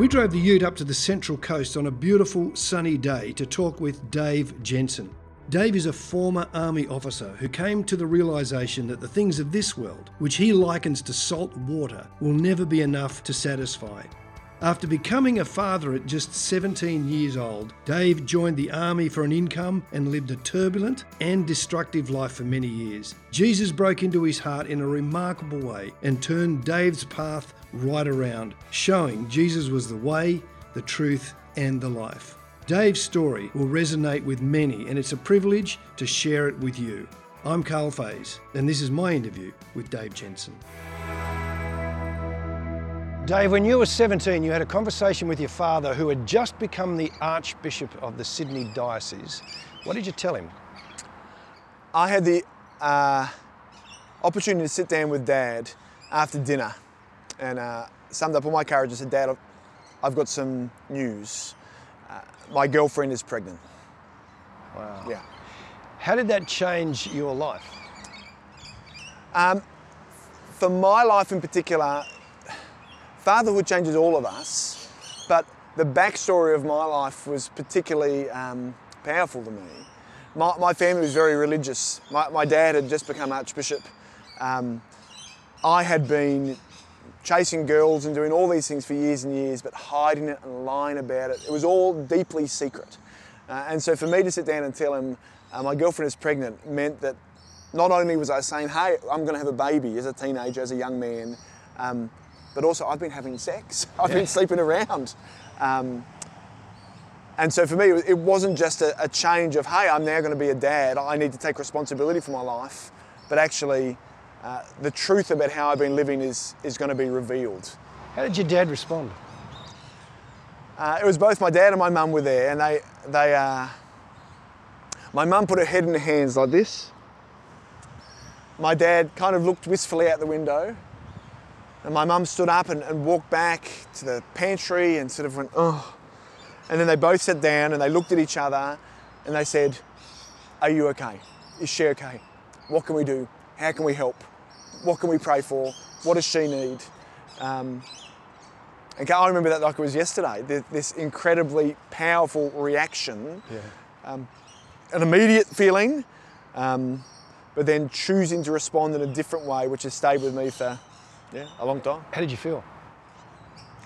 We drove the ute up to the Central Coast on a beautiful sunny day to talk with Dave Jensen. Dave is a former army officer who came to the realization that the things of this world, which he likens to salt water, will never be enough to satisfy. After becoming a father at just 17 years old, Dave joined the army for an income and lived a turbulent and destructive life for many years. Jesus broke into his heart in a remarkable way and turned Dave's path right around, showing Jesus was the way, the truth, and the life. Dave's story will resonate with many, and it's a privilege to share it with you. I'm Karl Faase, and this is my interview with Dave Jensen. Dave, when you were 17, you had a conversation with your father who had just become the Archbishop of the Sydney Diocese. What did you tell him? I had the uh, opportunity to sit down with Dad after dinner and uh, summed up all my courage and said, Dad, I've got some news. Uh, my girlfriend is pregnant. Wow. Yeah. How did that change your life? Um, for my life in particular, fatherhood changes all of us, but the backstory of my life was particularly um, powerful to me. My, my, family was very religious. My, my, dad had just become Archbishop. Um, I had been chasing girls and doing all these things for years and years, but hiding it and lying about it. It was all deeply secret. Uh, and so for me to sit down and tell him uh, my girlfriend is pregnant meant that not only was I saying, hey, I'm going to have a baby as a teenager, as a young man, um, but also I've been having sex. I've yeah. been sleeping around. Um, and so for me, it wasn't just a, a, change of, hey, I'm now going to be a dad. I need to take responsibility for my life. But actually, uh, the truth about how I've been living is, is going to be revealed. How did your dad respond? Uh, it was both my dad and my mum were there, and they, they uh, my mum put her head in her hands like this. My dad kind of looked wistfully out the window, and my mum stood up and, and, walked back to the pantry and sort of went, oh. And then they both sat down and they looked at each other and they said, Are you okay? Is she okay? What can we do? How can we help? What can we pray for? What does she need? Um, and I remember that like it was yesterday, this incredibly powerful reaction, yeah. um, an immediate feeling, um, but then choosing to respond in a different way, which has stayed with me for yeah, a long time. How did you feel?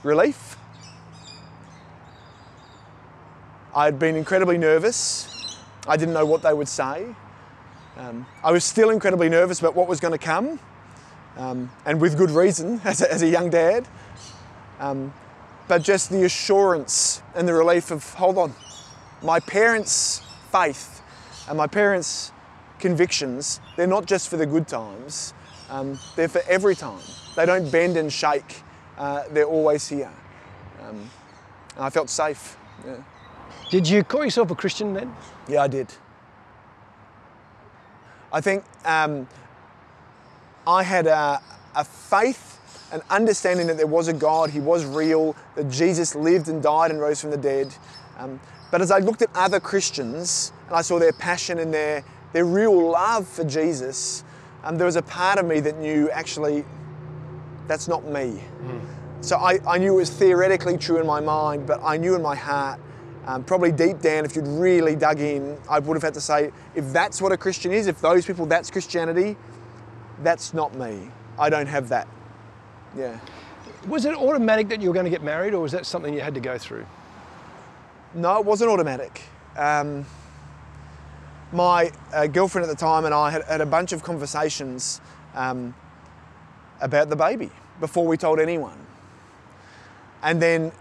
Relief. I'd been incredibly nervous. I didn't know what they would say. Um, I was still incredibly nervous about what was going to come, um, and with good reason as a, as a young dad. Um, but just the assurance and the relief of hold on, my parents' faith and my parents' convictions, they're not just for the good times, um, they're for every time. They don't bend and shake. Uh, they're always here. Um, I felt safe. Yeah. Did you call yourself a Christian then? Yeah, I did. I think um, I had a, a faith, an understanding that there was a God, He was real, that Jesus lived and died and rose from the dead. Um, but as I looked at other Christians and I saw their passion and their, their real love for Jesus, um, there was a part of me that knew actually that's not me. Mm. So I, I knew it was theoretically true in my mind, but I knew in my heart, um, probably deep down, if you'd really dug in, I would have had to say, if that's what a Christian is, if those people, that's Christianity, that's not me. I don't have that. Yeah. Was it automatic that you were going to get married, or was that something you had to go through? No, it wasn't automatic. Um, my uh, girlfriend at the time and I had, had a bunch of conversations um, about the baby before we told anyone. And then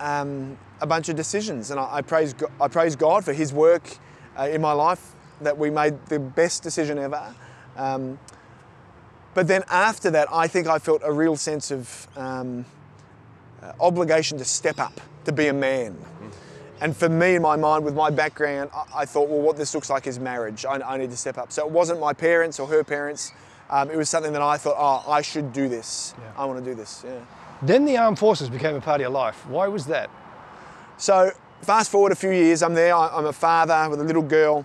um, a bunch of decisions. And I, I, praise, I praise God for His work uh, in my life that we made the best decision ever. Um, but then after that, I think I felt a real sense of um, uh, obligation to step up, to be a man. Mm. And for me, in my mind, with my background, I, I thought, well, what this looks like is marriage. I, I, need to step up. So it wasn't my parents or her parents um, it was something that I thought, oh, I should do this. Yeah. I want to do this. Yeah. Then the armed forces became a part of your life. Why was that? So fast forward a few years, I'm there. I'm a father with a little girl.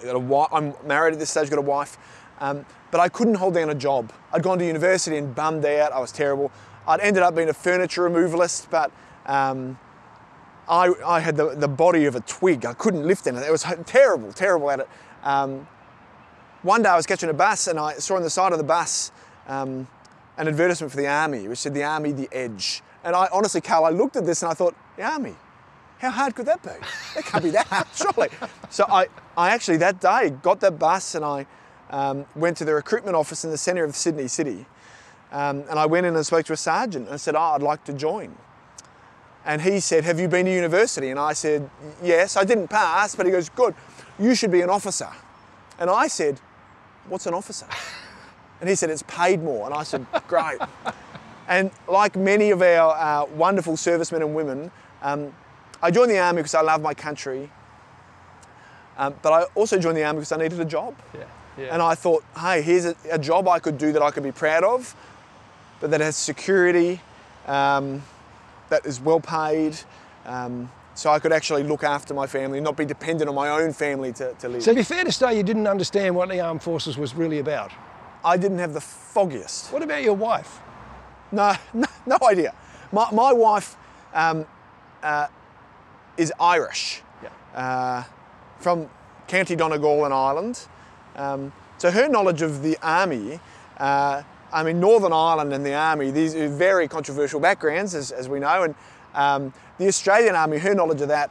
I got a wife. I'm married at this stage. Got a wife, um, but I couldn't hold down a job. I'd gone to university and bummed out. I was terrible. I'd ended up being a furniture removalist, but um, I, I had the, the body of a twig. I couldn't lift anything. It was terrible, terrible at it. Um, one day I was catching a bus and I saw on the side of the bus um, an advertisement for the army, which said the army, the edge. And I honestly, Karl, I looked at this and I thought, the army, how hard could that be? It can't be that hard, surely. So I, I actually that day got that bus and I um, went to the recruitment office in the centre of Sydney City. Um, and I went in and spoke to a sergeant and said, oh, I'd like to join. And he said, Have you been to university? And I said, Yes, I didn't pass, but he goes, Good, you should be an officer. And I said, What's an officer? And he said, It's paid more. And I said, Great. and like many of our uh, wonderful servicemen and women, um, I joined the army because I love my country. Um, but I also joined the army because I needed a job. Yeah. Yeah. And I thought, hey, here's a, a, job I could do that I could be proud of, but that has security, um, that is well paid, um, so I could actually look after my family, not be dependent on my own family to, to live. So it'd be fair to say you didn't understand what the armed forces was really about. I didn't have the foggiest. What about your wife? No, no, no idea. My, my wife um, uh, is Irish, yeah. uh, from County Donegal in Ireland. Um, so her knowledge of the army, uh, I mean, Northern Ireland and the army, these are very controversial backgrounds, as, as we know, and um, the Australian army, her knowledge of that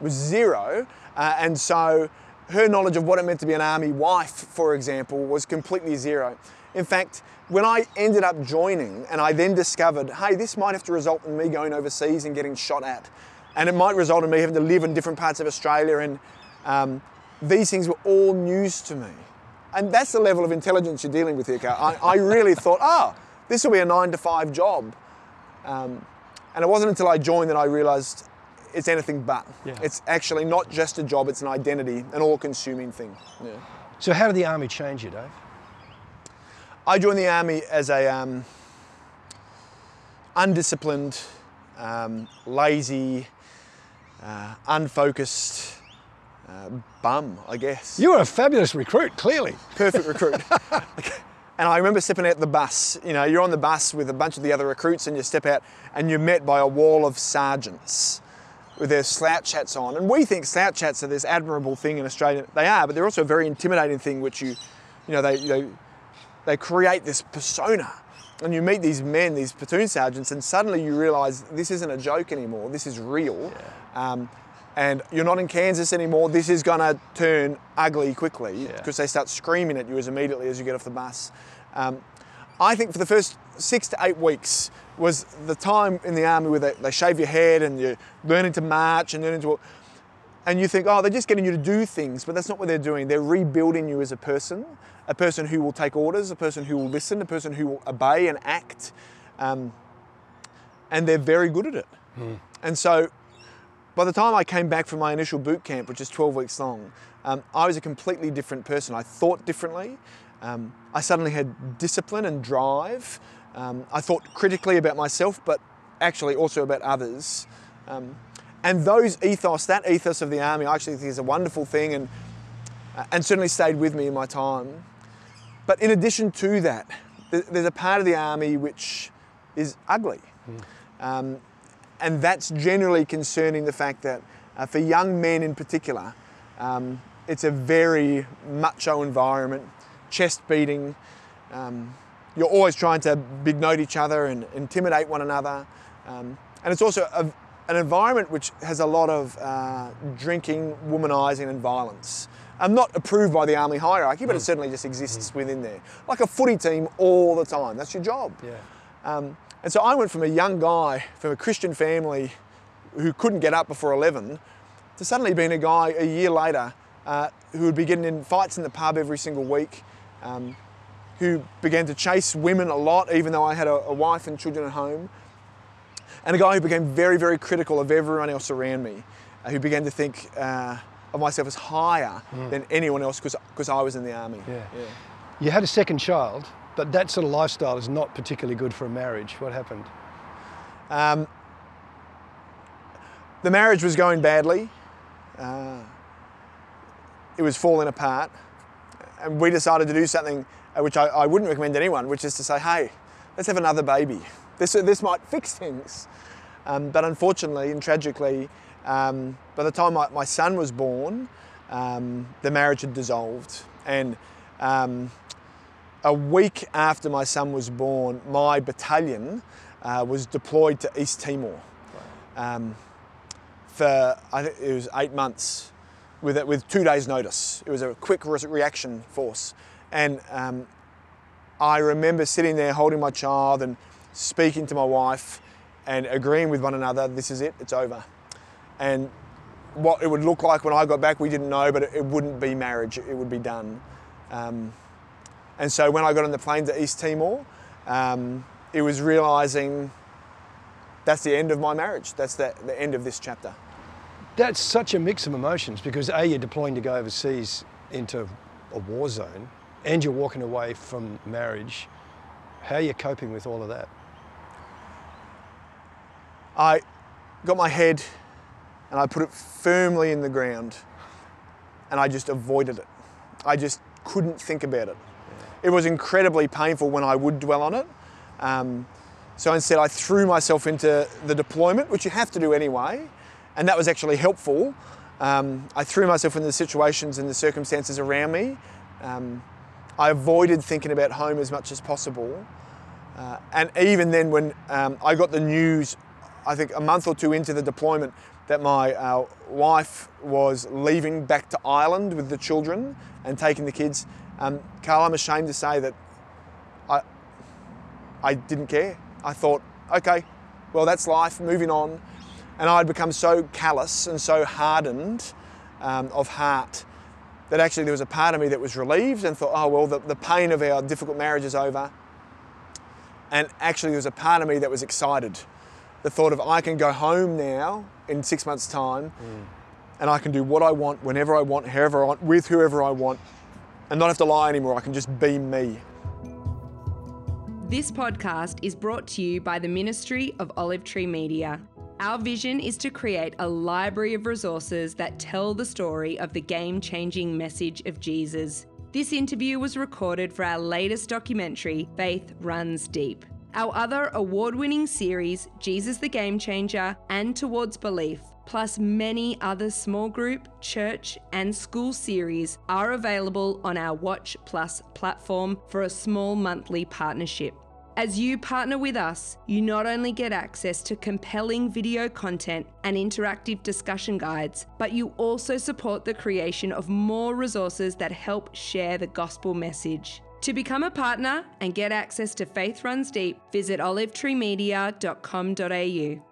was zero, uh, and so her knowledge of what it meant to be an army wife, for example, was completely zero. In fact, when I ended up joining and I then discovered, hey, this might have to result in me going overseas and getting shot at, and it might result in me having to live in different parts of Australia, and um, these things were all news to me. And that's the level of intelligence you're dealing with here, Karl. I, I really thought, oh, this will be a nine to five job. Um, and it wasn't until I joined that I realized it's anything but. Yeah. It's actually not just a job, it's an identity, an all consuming thing. Yeah. So, how did the army change you, Dave? I joined the army as a um, undisciplined, um, lazy, uh, unfocused, uh, bum, I guess. You were a fabulous recruit, clearly. Perfect recruit. and I remember stepping out the bus. You know, you're on the bus with a bunch of the other recruits, and you step out, and you're met by a wall of sergeants with their slouch hats on. And we think slouch hats are this admirable thing in Australia. They are, but they're also a very intimidating thing, which you, you know, they, they, they create this persona. And you meet these men, these platoon sergeants, and suddenly you realise this isn't a joke anymore. This is real. Yeah. Um, and you're not in Kansas anymore, this is going to turn ugly quickly Yeah. because they start screaming at you as immediately as you get off the bus. Um, I think for the first six to eight weeks was the time in the army where they, they shave your head and you're learning to march and learning to. And you think, oh, they're just getting you to do things, but that's not what they're doing. They're rebuilding you as a person, a person who will take orders, a person who will listen, a person who will obey and act. Um, and they're very good at it. And so by the time I came back from my initial boot camp, which is 12 weeks long, um, I was a completely different person. I thought differently. Um, I suddenly had discipline and drive. Um, I thought critically about myself, but actually also about others. Um, and those ethos, that ethos of the army, I actually think is a wonderful thing and, uh, and certainly stayed with me in my time. But in addition to that, th- there's a part of the army which is ugly. Um, and that's generally concerning the fact that uh, for young men in particular, um, it's a very macho environment, chest beating. Um, you're always trying to big note each other and intimidate one another. Um, and it's also a, an environment which has a lot of uh, drinking, womanizing, and violence. I'm not approved by the army hierarchy, but it certainly just exists within there. Like a footy team all the time. That's your job. Yeah. And so I went from a young guy from a Christian family who couldn't get up before 11 to suddenly being a guy a year later uh, who would be getting in fights in the pub every single week, um, who began to chase women a lot, even though I had a, a wife and children at home, and a guy who became very, very critical of everyone else around me, uh, who began to think uh, of myself as higher than anyone else because I was in the army. Yeah. You had a second child, but that sort of lifestyle is not particularly good for a marriage. What happened? Um, the marriage was going badly. Uh, it was falling apart. And we decided to do something uh, which I, I wouldn't recommend to anyone, which is to say, hey, let's have another baby. this, this might fix things. Um, but unfortunately and tragically, um, by the time my, my son was born, um, the marriage had dissolved. And um, a week after my son was born, my battalion uh, was deployed to East Timor um, for I think it was eight months with it, with two days' notice. It was a quick re- reaction force, and um, I remember sitting there holding my child and speaking to my wife and agreeing with one another. This is it. It's over. And what it would look like when I got back, we didn't know, but it, it wouldn't be marriage. It would be done. Um, and so when I got on the plane to East Timor, um, it was realizing that's the end of my marriage. That's the, the end of this chapter. That's such a mix of emotions because A, you're deploying to go overseas into a war zone and you're walking away from marriage. How are you coping with all of that? I got my head and I put it firmly in the ground and I just avoided it. I just couldn't think about it. It was incredibly painful when I would dwell on it. Um, so instead, I threw myself into the deployment, which you have to do anyway, and that was actually helpful. Um, I threw myself into the situations and the circumstances around me. Um, I avoided thinking about home as much as possible. Uh, and even then, when um, I got the news, I think a month or two into the deployment, that my uh, wife was leaving back to Ireland with the children and taking the kids, um, Karl, I'm ashamed to say that I, I didn't care. I thought, okay, well, that's life, moving on. And I'd become so callous and so hardened um, of heart that actually there was a part of me that was relieved and thought, oh, well, the, the pain of our difficult marriage is over. And actually, there was a part of me that was excited. The thought of I can go home now in six months' time mm. and I can do what I want, whenever I want, however I want, with whoever I want, and not have to lie anymore. I can just be me. This podcast is brought to you by the Ministry of Olive Tree Media. Our vision is to create a library of resources that tell the story of the game changing message of Jesus. This interview was recorded for our latest documentary, Faith Runs Deep. Our other award winning series, Jesus the Game Changer and Towards Belief, plus many other small group, church, and school series are available on our Watch Plus platform for a small monthly partnership. As you partner with us, you not only get access to compelling video content and interactive discussion guides, but you also support the creation of more resources that help share the gospel message. To become a partner and get access to Faith Runs Deep, visit olivetreemedia.com.au.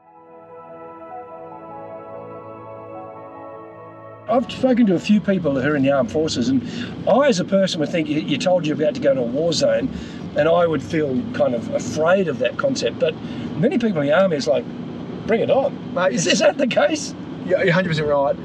I've spoken to a few people who are in the armed forces, and I, as a person, would think you told you're about to go to a war zone, and I would feel kind of afraid of that concept. But many people in the army is like, bring it on. Mate, is, is that the case? Yeah, you're 100% right.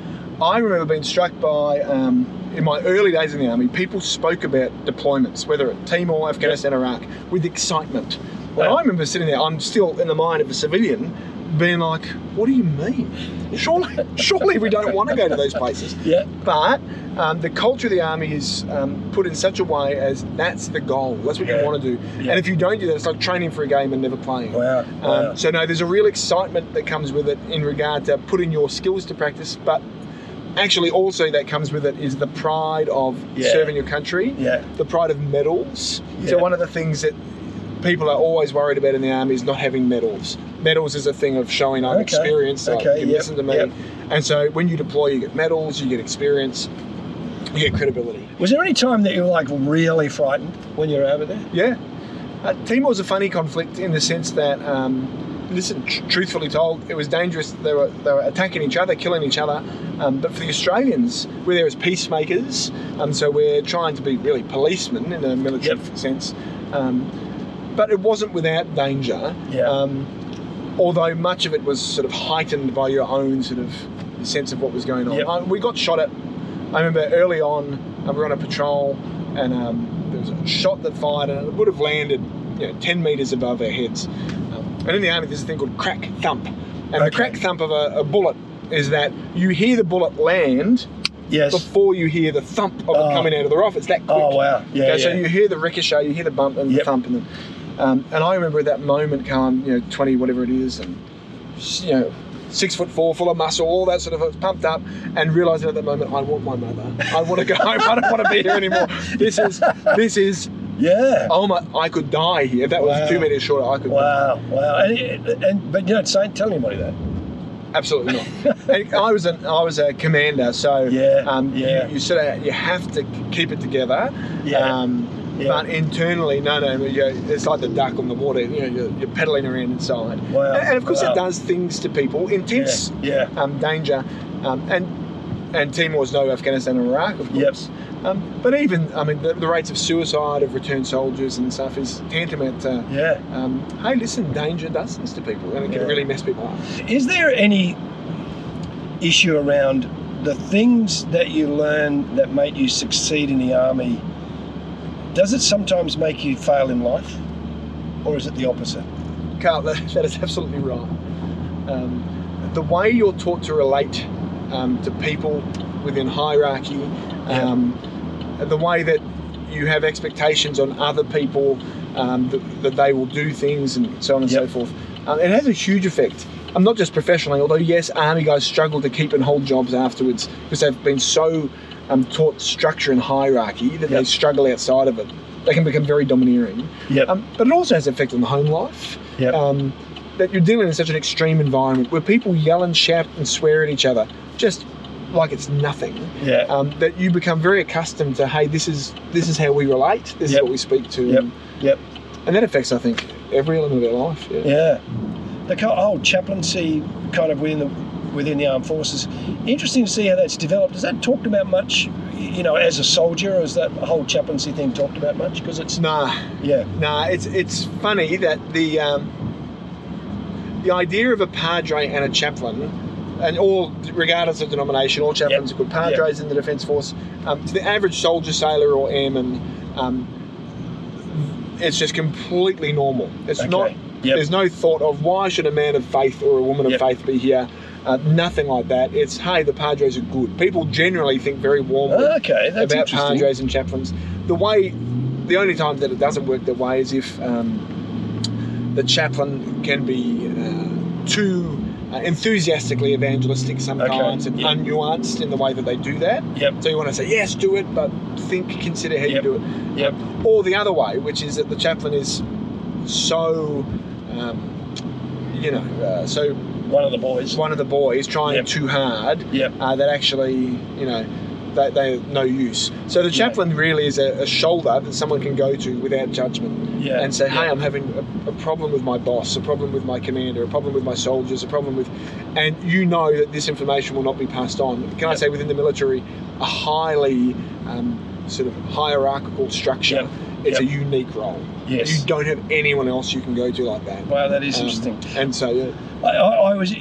I remember being struck by, um, in my early days in the army, people spoke about deployments, whether at Timor, Afghanistan, Iraq, with excitement. And I remember sitting there, I'm still in the mind of a civilian, being like, what do you mean? Surely, surely we don't want to go to those places. Yeah. But um, the culture of the army is um, put in such a way as that's the goal. That's what yeah. you want to do. Yeah. And if you don't do that, it's like training for a game and never playing. Wow. Um. So no, there's a real excitement that comes with it in regard to putting your skills to practice, but actually also that comes with it is the pride of yeah. serving your country. Yeah. The pride of medals. So one of the things that people are always worried about in the army is not having medals. Medals is a thing of showing I'm okay. experienced. So okay, you yep. listen to me. Yep. And so when you deploy, you get medals, you get experience, you get credibility. Was there any time that you were like really frightened when you were over there? Yeah. Uh, Timor was a funny conflict in the sense that, um, listen, tr- truthfully told, it was dangerous. They were they were attacking each other, killing each other. Um, but for the Australians, we're there as peacemakers, um, so we're trying to be really policemen in a military yep. sense. Um, but it wasn't without danger. Yeah. Although much of it was sort of heightened by your own sort of sense of what was going on. Yep. Uh, we got shot at. I remember early on, uh, we were on a patrol, and um, there was a shot that fired, and it would have landed, you know, 10 meters above our heads. Um, and in the army, there's a thing called crack thump, and okay. the crack thump of a, a bullet is that you hear the bullet land yes. before you hear the thump of oh. it coming out of the rifle. It's that quick. Oh wow! Yeah, okay, yeah. So you hear the ricochet, you hear the bump and yep. the thump, and then Um, and I remember at that moment, Karl, you know, 20, whatever it is, and, you know, six foot four, full of muscle, all that sort of, I was pumped up, and realizing at that moment, I want my mother. I want to go home. I don't want to be here anymore. This is, this is, Yeah. oh my, I could die here. If that was two meters shorter, I could die. Wow, wow, and, and but you don't say, tell anybody that. Absolutely not. and I was an, I was a commander, so Yeah, um, yeah. You, you sort of you have to keep it together. Yeah, Um, yeah. But internally, no, no, it's like the duck on the water. You know, you're, you're pedaling around inside. Wow, And, and of course, wow. it does things to people. Intense Yeah, um, danger, um, and and Timor's no Afghanistan and Iraq, of Yep. course. Um, but even, I mean, the, the rates of suicide of returned soldiers and stuff is tantamount to. yeah. Um, hey, listen, danger does this to people, and it can Yeah. really mess people up. Is there any issue around the things that you learn that made you succeed in the army? Does it sometimes make you fail in life, or is it the opposite? Karl, that, that is absolutely right. Um, the way you're taught to relate um, to people within hierarchy, um, the way that you have expectations on other people, um, that, that they will do things and so on and so forth, um, it has a huge effect. I'm not just professionally, although yes, army guys struggle to keep and hold jobs afterwards because they've been so um, taught structure and hierarchy that they struggle outside of it. They can become very domineering. Yep. Um, but it also has an effect on the home life. Yep. Um, that you're dealing in such an extreme environment where people yell and shout and swear at each other, just like it's nothing. yeah. Um, that you become very accustomed to. Hey, this is this is how we relate. This is what we speak to. Yep. Yep. And that affects, I think, every element of our life. Yeah. Yeah, the whole chaplaincy kind of within the within the armed forces. Interesting to see how that's developed. Is that talked about much? You know, as a soldier, or is that whole chaplaincy thing talked about much? Because it's Nah, yeah, nah. It's it's funny that the um, the idea of a padre and a chaplain, and all regardless of denomination, all chaplains Yep. are good. Padres in the defence force, um, to the average soldier, sailor, or airman, um, it's just completely normal. It's Okay. not. Yep. There's no thought of why should a man of faith or a woman of Yep. faith be here. Uh, nothing like that. It's hey, the padres are good. People generally think very warmly okay, about padres and chaplains. The way, the only time that it doesn't work that way is if um, the chaplain can be uh, too uh, enthusiastically evangelistic sometimes and yeah. unnuanced in the way that they do that. Yep. So you want to say yes, do it, but think, consider how Yep. you do it. Yep. Or the other way, which is that the chaplain is so, um, you know, uh, so One of the boys. one of the boys trying Yep. too hard Yep. uh, that actually, you know, they, they're no use. So the chaplain really is a, a shoulder that someone can go to without judgment Yeah. and say, hey, yeah. I'm having a, a problem with my boss, a problem with my commander, a problem with my soldiers, a problem with, and you know that this information will not be passed on. Can I say within the military, a highly um, sort of hierarchical structure. Yep. It's a unique role. Yes. You don't have anyone else you can go to like that. Wow, that is Um, interesting. And so, yeah, I, I, I was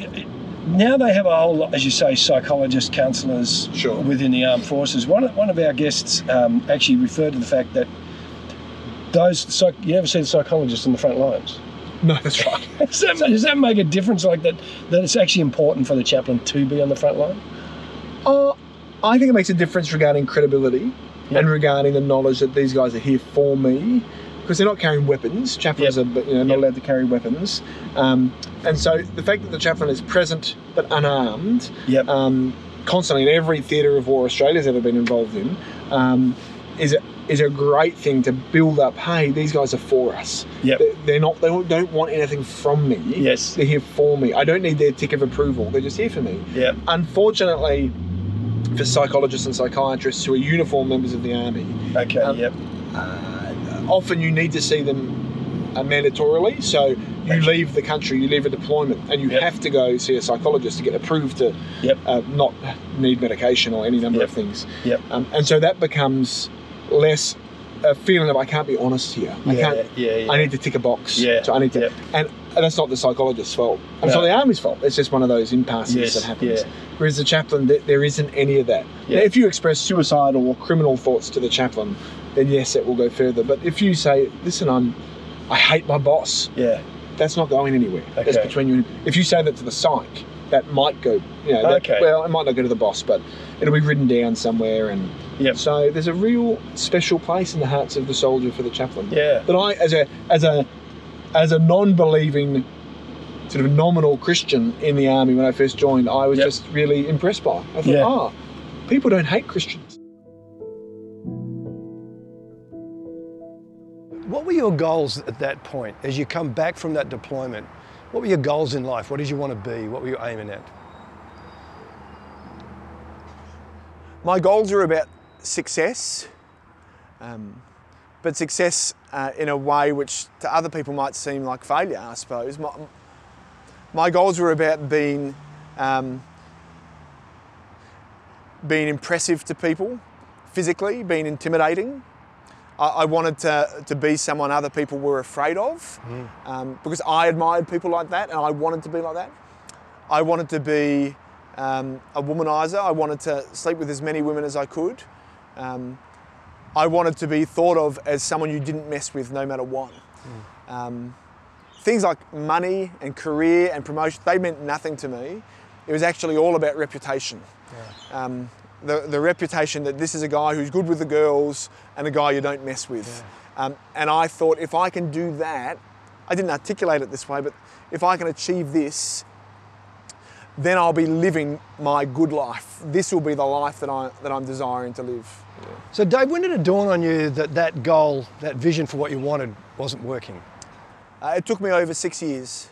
now they have a whole lot, as you say, psychologists, counsellors Sure. within the armed forces. One of- one of our guests um, actually referred to the fact that those psych, you never see the psychologists in the front lines. no, that's right. Does that, does that make a difference? Like that, that it's actually important for the chaplain to be on the front line. Uh, I think it makes a difference regarding credibility Yep. And regarding the knowledge that these guys are here for me because they're not carrying weapons. Chaplains Yep. are you know, not Yep. allowed to carry weapons. Um, and so the fact that the chaplain is present but unarmed Yep. um, constantly in every theatre of war Australia's ever been involved in um, is, a, is a great thing to build up. Hey, these guys are for us. Yep. They- They're not. They don't want anything from me. Yes. They're here for me. I don't need their tick of approval. They're just here for me Yep. unfortunately for psychologists and psychiatrists who are uniform members of the army Okay. Um, yep. uh, often you need to see them uh, mandatorily so you leave the country you leave a deployment and you Yep. have to go see a psychologist to get approved to Yep. uh, not need medication or any number of things Yep. um, and so that becomes less a feeling of I can't be honest here I yeah, can't yeah. Yeah. I need to tick a box Yeah, so I need to yep. and, and that's not the psychologist's fault and it's No. not the army's fault it's just one of those impasses Yes, that happens yeah. Whereas the chaplain, there isn't any of that. Yeah. Now, if you express suicidal or criminal thoughts to the chaplain, then yes, it will go further. But if you say, "Listen, I'm, I hate my boss," Yeah. that's not going anywhere. That's Okay. between you. and If you say that to the psych, that might go. You know, that, Okay. well, it might not go to the boss, but it'll be written down somewhere. And Yep. so there's a real special place in the hearts of the soldier for the chaplain. Yeah. That I, as a as a as a non-believing sort of nominal Christian in the army when I first joined, I was Yep. just really impressed by. I thought, Yeah. ah, people don't hate Christians. What were your goals at that point as you come back from that deployment? What were your goals in life? What did you want to be? What were you aiming at? My goals are about success, um, but success uh, in a way which to other people might seem like failure, I suppose. My, my goals were about being, um, being impressive to people physically, being intimidating. I, I wanted to, to be someone other people were afraid of um, because I admired people like that and I wanted to be like that. I wanted to be um, a womanizer. I wanted to sleep with as many women as I could. Um, I wanted to be thought of as someone you didn't mess with no matter what. Um, things like money and career and promotion, they meant nothing to me. It was actually all about reputation. Um, the, the reputation that this is a guy who's good with the girls and a guy you don't mess with. Um, and I thought if I can do that, I didn't articulate it this way, but if I can achieve this, then I'll be living my good life. This will be the life that, I, that I'm desiring to live. So, Dave, when did it dawn on you that that goal, that vision for what you wanted, wasn't working? Uh, it took me over six years.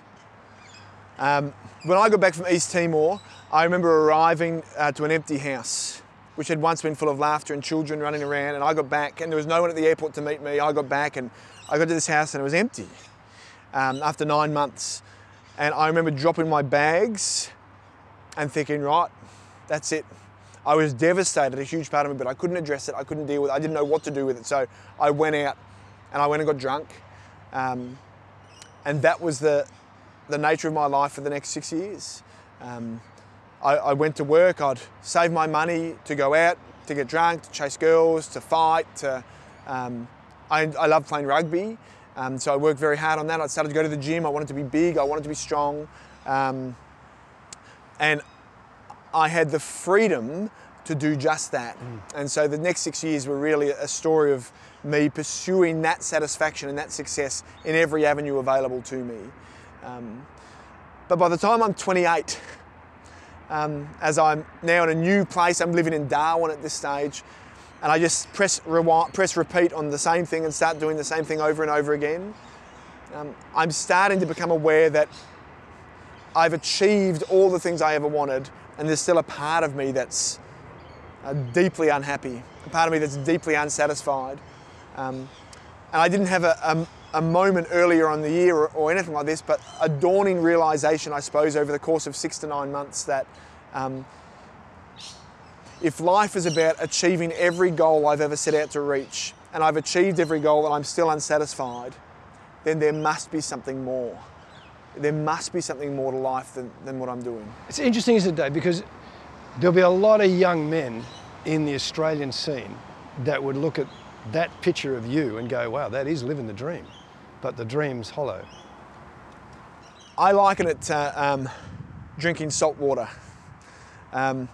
Um, when I got back from East Timor, I remember arriving uh, to an empty house, which had once been full of laughter and children running around. And I got back, and there was no one at the airport to meet me. I got back, and I got to this house, and it was empty um, after nine months. And I remember dropping my bags and thinking, right, that's it. I was devastated, a huge part of me, but I couldn't address it. I couldn't deal with it. I didn't know what to do with it. So I went out and I went and got drunk. Um, and that was the, the nature of my life for the next six years. Um, I, I went to work, I'd save my money to go out, to get drunk, to chase girls, to fight. To, um, I, I love playing rugby, um, so I worked very hard on that. I started to go to the gym, I wanted to be big, I wanted to be strong. Um, and I had the freedom to do just that. And so the next six years were really a story of me pursuing that satisfaction and that success in every avenue available to me. Um, but by the time I'm 28, um, as I'm now in a new place, I'm living in Darwin at this stage, and I just press rewind, press repeat on the same thing and start doing the same thing over and over again. Um, I'm starting to become aware that I've achieved all the things I ever wanted, and there's still a part of me that's uh, deeply unhappy, a part of me that's deeply unsatisfied. Um, and I didn't have a, a, a moment earlier on the year or, or anything like this, but a dawning realization, I suppose, over the course of six to nine months that um, if life is about achieving every goal I've ever set out to reach, and I've achieved every goal and I'm still unsatisfied, then there must be something more. There must be something more to life than, than what I'm doing. It's interesting, isn't it, Dave? Because there'll be a lot of young men in the Australian scene that would look at that picture of you and go, wow, that is living the dream. But the dream's hollow. I liken it to um, drinking salt water. Um,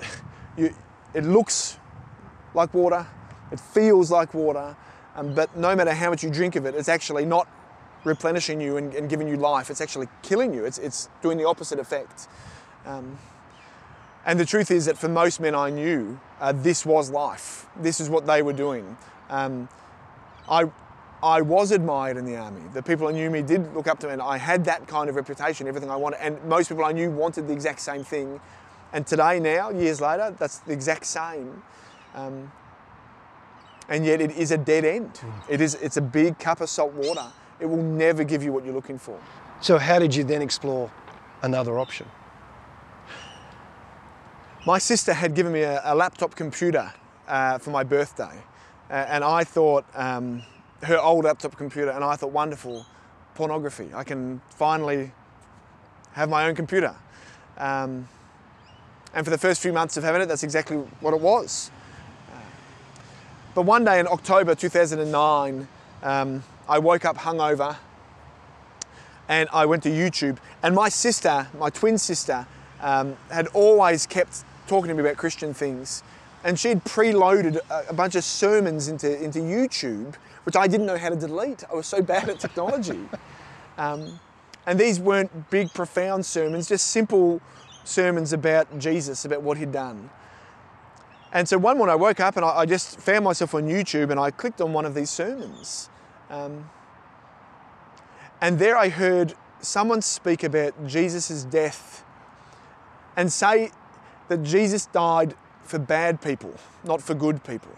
you, it looks like water, it feels like water, um, but no matter how much you drink of it, it's actually not replenishing you and, and giving you life. It's actually killing you. It's, it's doing the opposite effect. Um, and the truth is that for most men I knew, uh, this was life. This is what they were doing. Um, I, I was admired in the army. The people who knew me did look up to me, and I had that kind of reputation, everything I wanted. And most people I knew wanted the exact same thing. And today, now, years later, that's the exact same. Um, and yet, it is a dead end. It is. It's a big cup of salt water. It will never give you what you're looking for. So, how did you then explore another option? My sister had given me a, a laptop computer uh, for my birthday, uh, and I thought um, her old laptop computer, and I thought, wonderful, pornography. I can finally have my own computer. Um, and for the first few months of having it, that's exactly what it was. Uh, but one day in October 2009, um, I woke up hungover and I went to YouTube. And my sister, my twin sister, um, had always kept talking to me about Christian things. And she'd preloaded a, a bunch of sermons into, into YouTube, which I didn't know how to delete. I was so bad at technology. Um, and these weren't big, profound sermons, just simple sermons about Jesus, about what he'd done. And so one morning I woke up and I, I just found myself on YouTube and I clicked on one of these sermons. Um, and there I heard someone speak about Jesus' death and say that Jesus died for bad people, not for good people.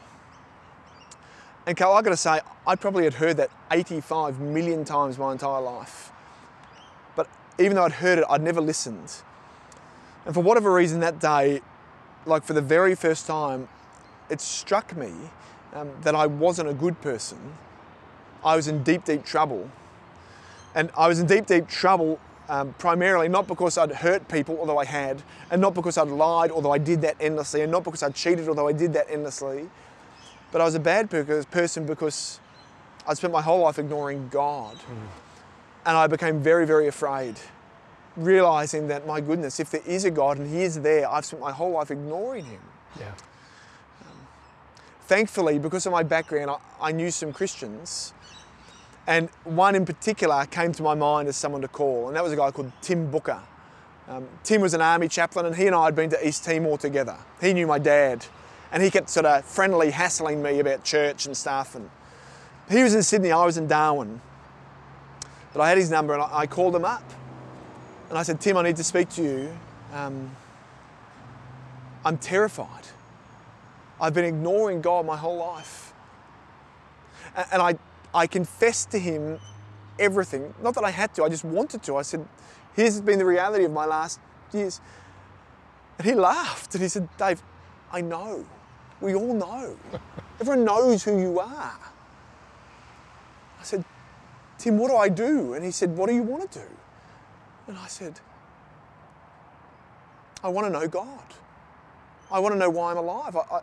And Karl, I got to say, I probably had heard that 85 million times my entire life. But even though I'd heard it, I'd never listened. And for whatever reason that day, like for the very first time, it struck me um, that I wasn't a good person. I was in deep, deep trouble. And I was in deep, deep trouble um, primarily not because I'd hurt people, although I had, and not because I'd lied, although I did that endlessly, and not because I'd cheated, although I did that endlessly, but I was a bad person because I'd spent my whole life ignoring God. Mm. And I became very, very afraid, realizing that, my goodness, if there is a God and He is there, I've spent my whole life ignoring Him. Yeah. Um, thankfully, because of my background, I, I knew some Christians and one in particular came to my mind as someone to call, and that was a guy called Tim Booker. Um, Tim was an army chaplain, and he and I had been to East Timor together. He knew my dad, and he kept sort of friendly hassling me about church and stuff. And he was in Sydney, I was in Darwin. But I had his number, and I, called him up, and I said, Tim, I need to speak to you. Um, I'm terrified. I've been ignoring God my whole life. And I, I confessed to him everything. Not that I had to, I just wanted to. I said, Here's been the reality of my last years. And he laughed and he said, Dave, I know. We all know. Everyone knows who you are. I said, Tim, what do I do? And he said, What do you want to do? And I said, I want to know God. I want to know why I'm alive. I, I,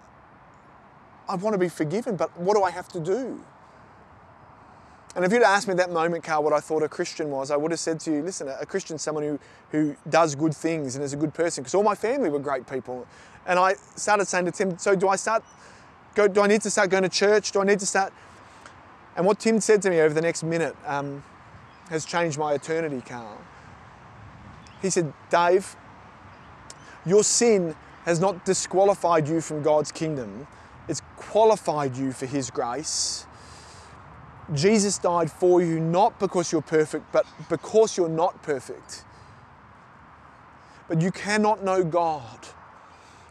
I want to be forgiven, but what do I have to do? And if you'd asked me at that moment, Karl, what I thought a Christian was, I would have said to you, listen, a Christian's someone who, who does good things and is a good person, because all my family were great people. And I started saying to Tim, so do I start, go, do I need to start going to church? Do I need to start? And what Tim said to me over the next minute um, has changed my eternity, Karl. He said, Dave, your sin has not disqualified you from God's kingdom, it's qualified you for His grace Jesus died for you not because you're perfect, but because you're not perfect. But you cannot know God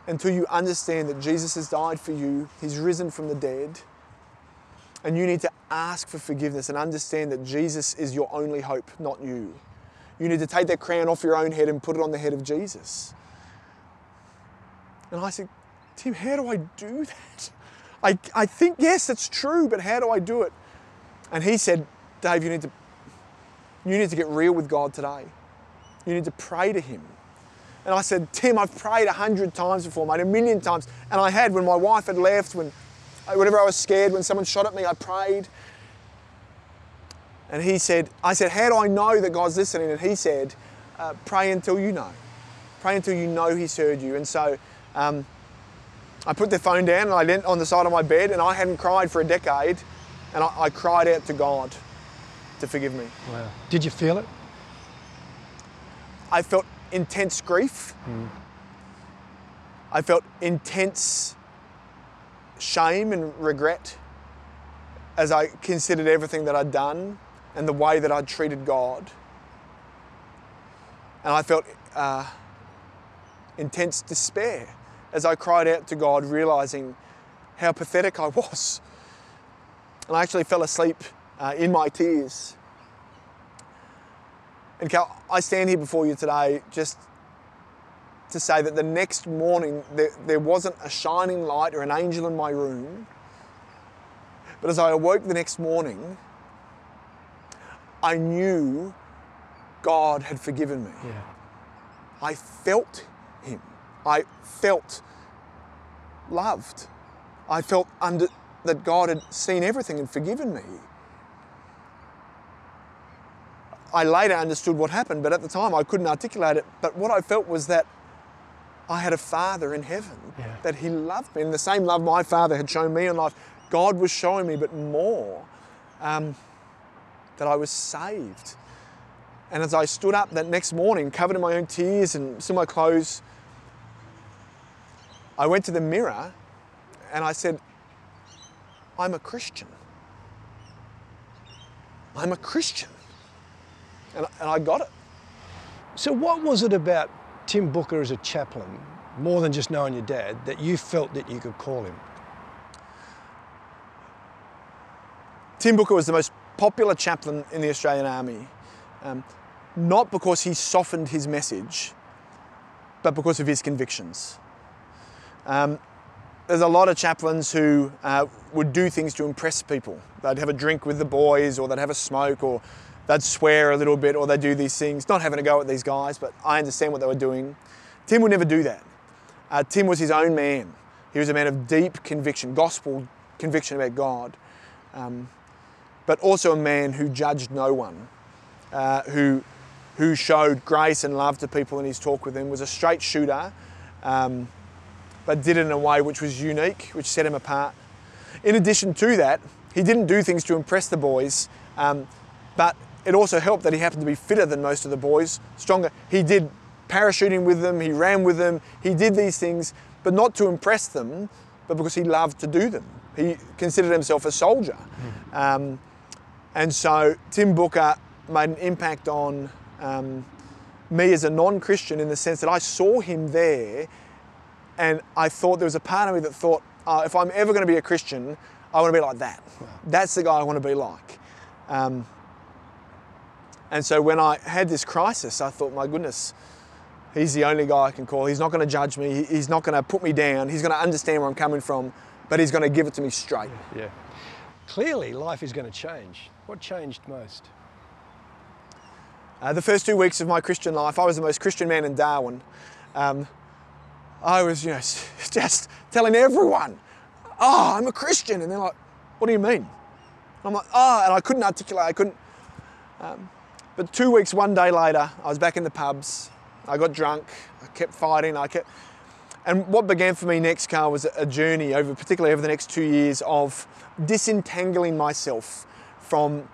until you understand that Jesus has died for you, He's risen from the dead, and you need to ask for forgiveness and understand that Jesus is your only hope, not you. You need to take that crown off your own head and put it on the head of Jesus. And I said, Tim, how do I do that? I, I think, yes, it's true, but how do I do it? And he said, Dave, you need to, you need to get real with God today. You need to pray to Him. And I said, Tim, I've prayed a hundred times before, mate, a million times. And I had when my wife had left, when whenever I was scared, when someone shot at me, I prayed. And he said, I said, how do I know that God's listening? And he said, uh, pray until you know. Pray until you know He's heard you. And so um, I put the phone down and I leant on the side of my bed and I hadn't cried for a decade. And I, I cried out to God to forgive me. Wow. Did you feel it? I felt intense grief. Mm. I felt intense shame and regret as I considered everything that I'd done and the way that I'd treated God. And I felt uh, intense despair as I cried out to God, realizing how pathetic I was and I actually fell asleep uh, in my tears. And Cal, I stand here before you today just to say that the next morning there, there wasn't a shining light or an angel in my room. But as I awoke the next morning, I knew God had forgiven me. Yeah. I felt Him. I felt loved. I felt under, that God had seen everything and forgiven me. I later understood what happened, but at the time I couldn't articulate it. But what I felt was that I had a Father in heaven, yeah. that He loved me, and the same love my Father had shown me in life, God was showing me, but more, um, that I was saved. And as I stood up that next morning, covered in my own tears and still my clothes, I went to the mirror and I said, I'm a Christian. I'm a Christian. And, and I got it. So, what was it about Tim Booker as a chaplain, more than just knowing your dad, that you felt that you could call him? Tim Booker was the most popular chaplain in the Australian Army, um, not because he softened his message, but because of his convictions. Um, there's a lot of chaplains who uh, would do things to impress people. They'd have a drink with the boys, or they'd have a smoke, or they'd swear a little bit, or they'd do these things. Not having a go at these guys, but I understand what they were doing. Tim would never do that. Uh, Tim was his own man. He was a man of deep conviction, gospel conviction about God, um, but also a man who judged no one, uh, who, who showed grace and love to people in his talk with them, was a straight shooter. Um, but did it in a way which was unique, which set him apart. In addition to that, he didn't do things to impress the boys, um, but it also helped that he happened to be fitter than most of the boys, stronger. He did parachuting with them, he ran with them, he did these things, but not to impress them, but because he loved to do them. He considered himself a soldier. Mm. Um, and so Tim Booker made an impact on um, me as a non Christian in the sense that I saw him there and I thought there was a part of me that thought, uh, if I'm ever going to be a Christian, I want to be like that. Wow. That's the guy I want to be like. Um, and so when I had this crisis, I thought, my goodness, he's the only guy I can call. He's not going to judge me. He's not going to put me down. He's going to understand where I'm coming from, but he's going to give it to me straight. Yeah. Clearly, life is going to change. What changed most? Uh, the first two weeks of my Christian life, I was the most Christian man in Darwin. Um, I was, you know, just telling everyone, oh, I'm a Christian. And they're like, what do you mean? I'm like, oh, and I couldn't articulate, I couldn't. Um, but two weeks, one day later, I was back in the pubs. I got drunk, I kept fighting, I kept. And what began for me next, Karl, was a journey over, particularly over the next two years, of disentangling myself from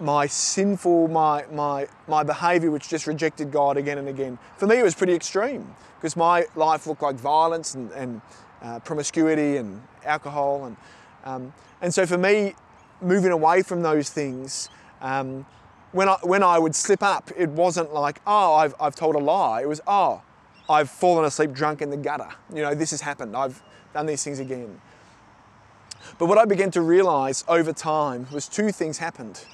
my sinful, my, my, my behavior which just rejected God again and again. For me, it was pretty extreme because my life looked like violence and, and uh, promiscuity and alcohol. And, um, and so for me, moving away from those things, um, when, I, when I would slip up, it wasn't like, oh, I've, I've told a lie. It was, oh, I've fallen asleep drunk in the gutter. You know, this has happened. I've done these things again. But what I began to realize over time was two things happened.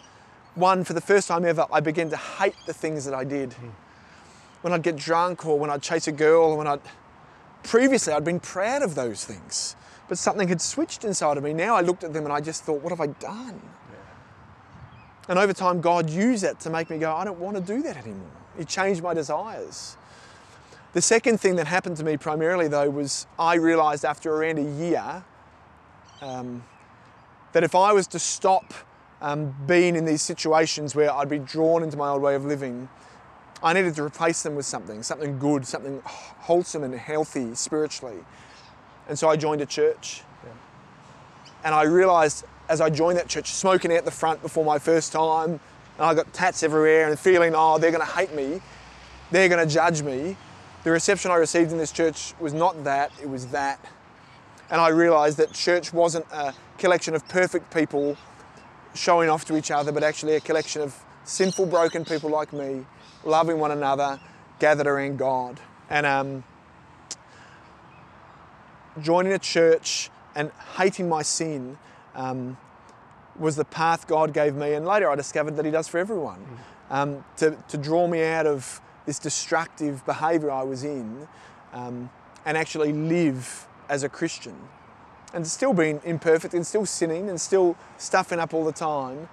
One, for the first time ever, I began to hate the things that I did. Mm when I'd get drunk or when I'd chase a girl or when I'd. Previously, I'd been proud of those things, but something had switched inside of me. Now I looked at them and I just thought, what have I done? Yeah. And over time, God used that to make me go, I don't want to do that anymore. He changed my desires. The second thing that happened to me primarily, though, was I realized after around a year um, that if I was to stop um, being in these situations where I'd be drawn into my old way of living, I needed to replace them with something, something good, something wholesome and healthy spiritually. And so I joined a church. Yeah. And I realized as I joined that church, smoking out the front before my first time, and I got tats everywhere and feeling, oh, they're going to hate me, they're going to judge me. The reception I received in this church was not that, it was that. And I realized that church wasn't a collection of perfect people showing off to each other, but actually a collection of sinful, broken people like me loving one another, gathered around God. And um, joining a church and hating my sin um, was the path God gave me. And later I discovered that He does for everyone um, to, to draw me out of this destructive behavior I was in um, and actually live as a Christian. And still being imperfect and still sinning and still stuffing up all the time.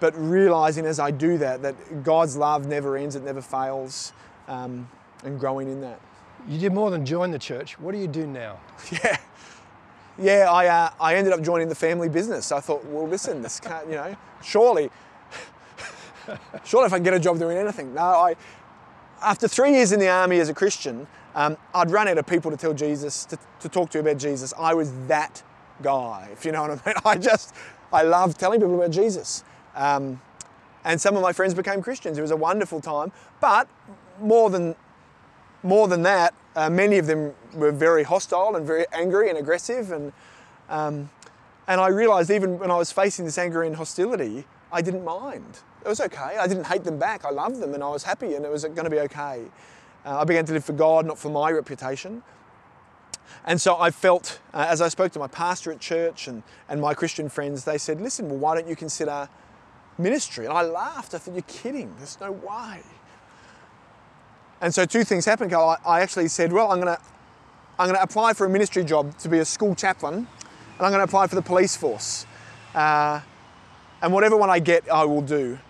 But realizing as I do that, that God's love never ends, it never fails, um, and growing in that. You did more than join the church. What do you do now? Yeah. Yeah, I, uh, I ended up joining the family business. I thought, well, listen, this can't, you know, surely, surely if I can get a job doing anything. No, I, after three years in the army as a Christian, um, I'd run out of people to tell Jesus, to, to talk to about Jesus. I was that guy, if you know what I mean. I just, I love telling people about Jesus. Um, and some of my friends became Christians. It was a wonderful time. But more than more than that, uh, many of them were very hostile and very angry and aggressive. And um, and I realised even when I was facing this anger and hostility, I didn't mind. It was okay. I didn't hate them back. I loved them, and I was happy, and it was going to be okay. Uh, I began to live for God, not for my reputation. And so I felt, uh, as I spoke to my pastor at church and, and my Christian friends, they said, listen, well, why don't you consider ministry? And I laughed. I thought, you're kidding. There's no way. And so two things happened. I, I actually said, well, I'm going to I'm going to apply for a ministry job to be a school chaplain, and I'm going to apply for the police force. Uh, and whatever one I get, I will do.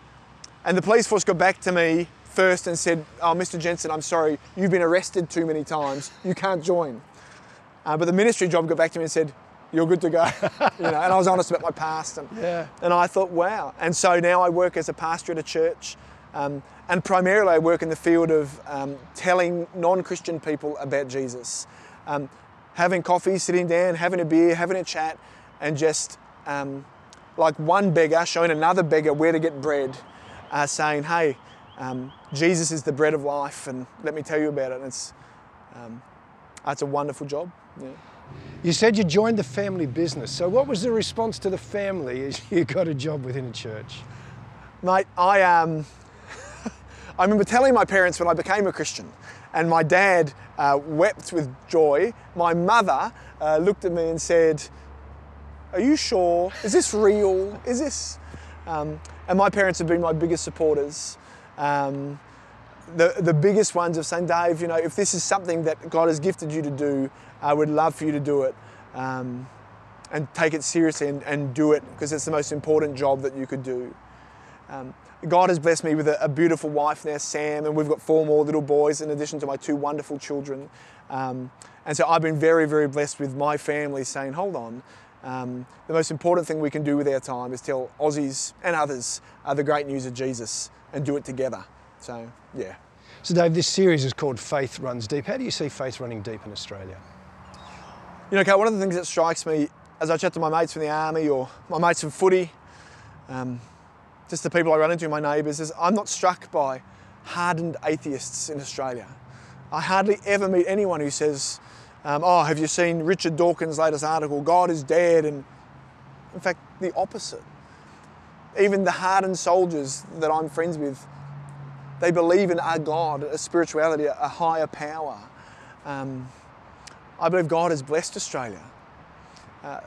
And the police force got back to me first and said, Oh, Mr. Jensen, I'm sorry, you've been arrested too many times. You can't join. Uh, but the ministry job got back to me and said, You're good to go. you know, and I was honest about my past. And, Yeah. and I thought, wow. And so now I work as a pastor at a church. Um, and primarily, I work in the field of um, telling non Christian people about Jesus. Um, having coffee, sitting down, having a beer, having a chat, and just um, like one beggar showing another beggar where to get bread, uh, saying, hey, um, Jesus is the bread of life, and let me tell you about it. And it's, um, it's a wonderful job. Yeah. You said you joined the family business. So, what was the response to the family as you got a job within a church? Mate, I um, I remember telling my parents when I became a Christian, and my dad uh, wept with joy. My mother uh, looked at me and said, "Are you sure? Is this real? Is this?" Um, and my parents have been my biggest supporters. Um, the, the biggest ones of saying, Dave, you know, if this is something that God has gifted you to do, I would love for you to do it. Um, and take it seriously and, and do it because it's the most important job that you could do. Um, God has blessed me with a, a, beautiful wife now, Sam, and we've got four more little boys in addition to my two wonderful children. Um, and so I've been very, very blessed with my family saying, hold on, um, the most important thing we can do with our time is tell Aussies and others uh, the great news of Jesus and do it together. So, yeah. So, Dave, this series is called Faith Runs Deep. How do you see faith running deep in Australia? You know, Kate, one of the things that strikes me as I chat to my mates from the army or my mates from footy, um, just the people I run into, my neighbours, is I'm not struck by hardened atheists in Australia. I hardly ever meet anyone who says, um, "Oh, have you seen Richard Dawkins' latest article? God is dead." And in fact, the opposite. Even the hardened soldiers that I'm friends with, they believe in a God, a spirituality, a higher power. Um, I believe God has blessed Australia. Uh,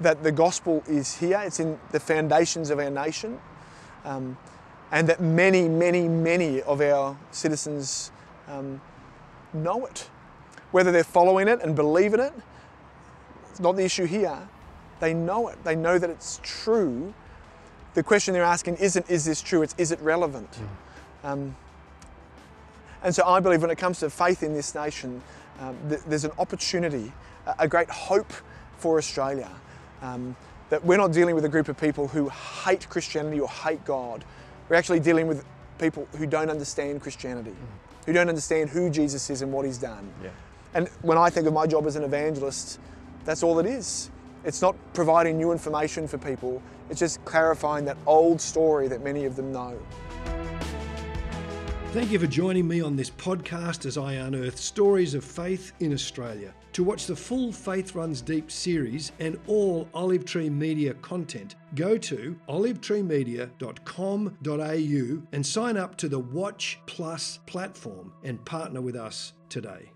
that the gospel is here, it's in the foundations of our nation, um, and that many, many, many of our citizens um, know it. Whether they're following it and believe in it, it's not the issue here. They know it, they know that it's true. The question they're asking isn't, is this true? It's, is it relevant? Mm. Um, and so I believe when it comes to faith in this nation, um, th- there's an opportunity, a great hope for Australia. Um, that we're not dealing with a group of people who hate Christianity or hate God. We're actually dealing with people who don't understand Christianity, mm. who don't understand who Jesus is and what he's done. Yeah. And when I think of my job as an evangelist, that's all it is. It's not providing new information for people, it's just clarifying that old story that many of them know. Thank you for joining me on this podcast as I unearth stories of faith in Australia. To watch the full Faith Runs Deep series and all Olive Tree Media content, go to olivetreemedia.com.au and sign up to the Watch Plus platform and partner with us today.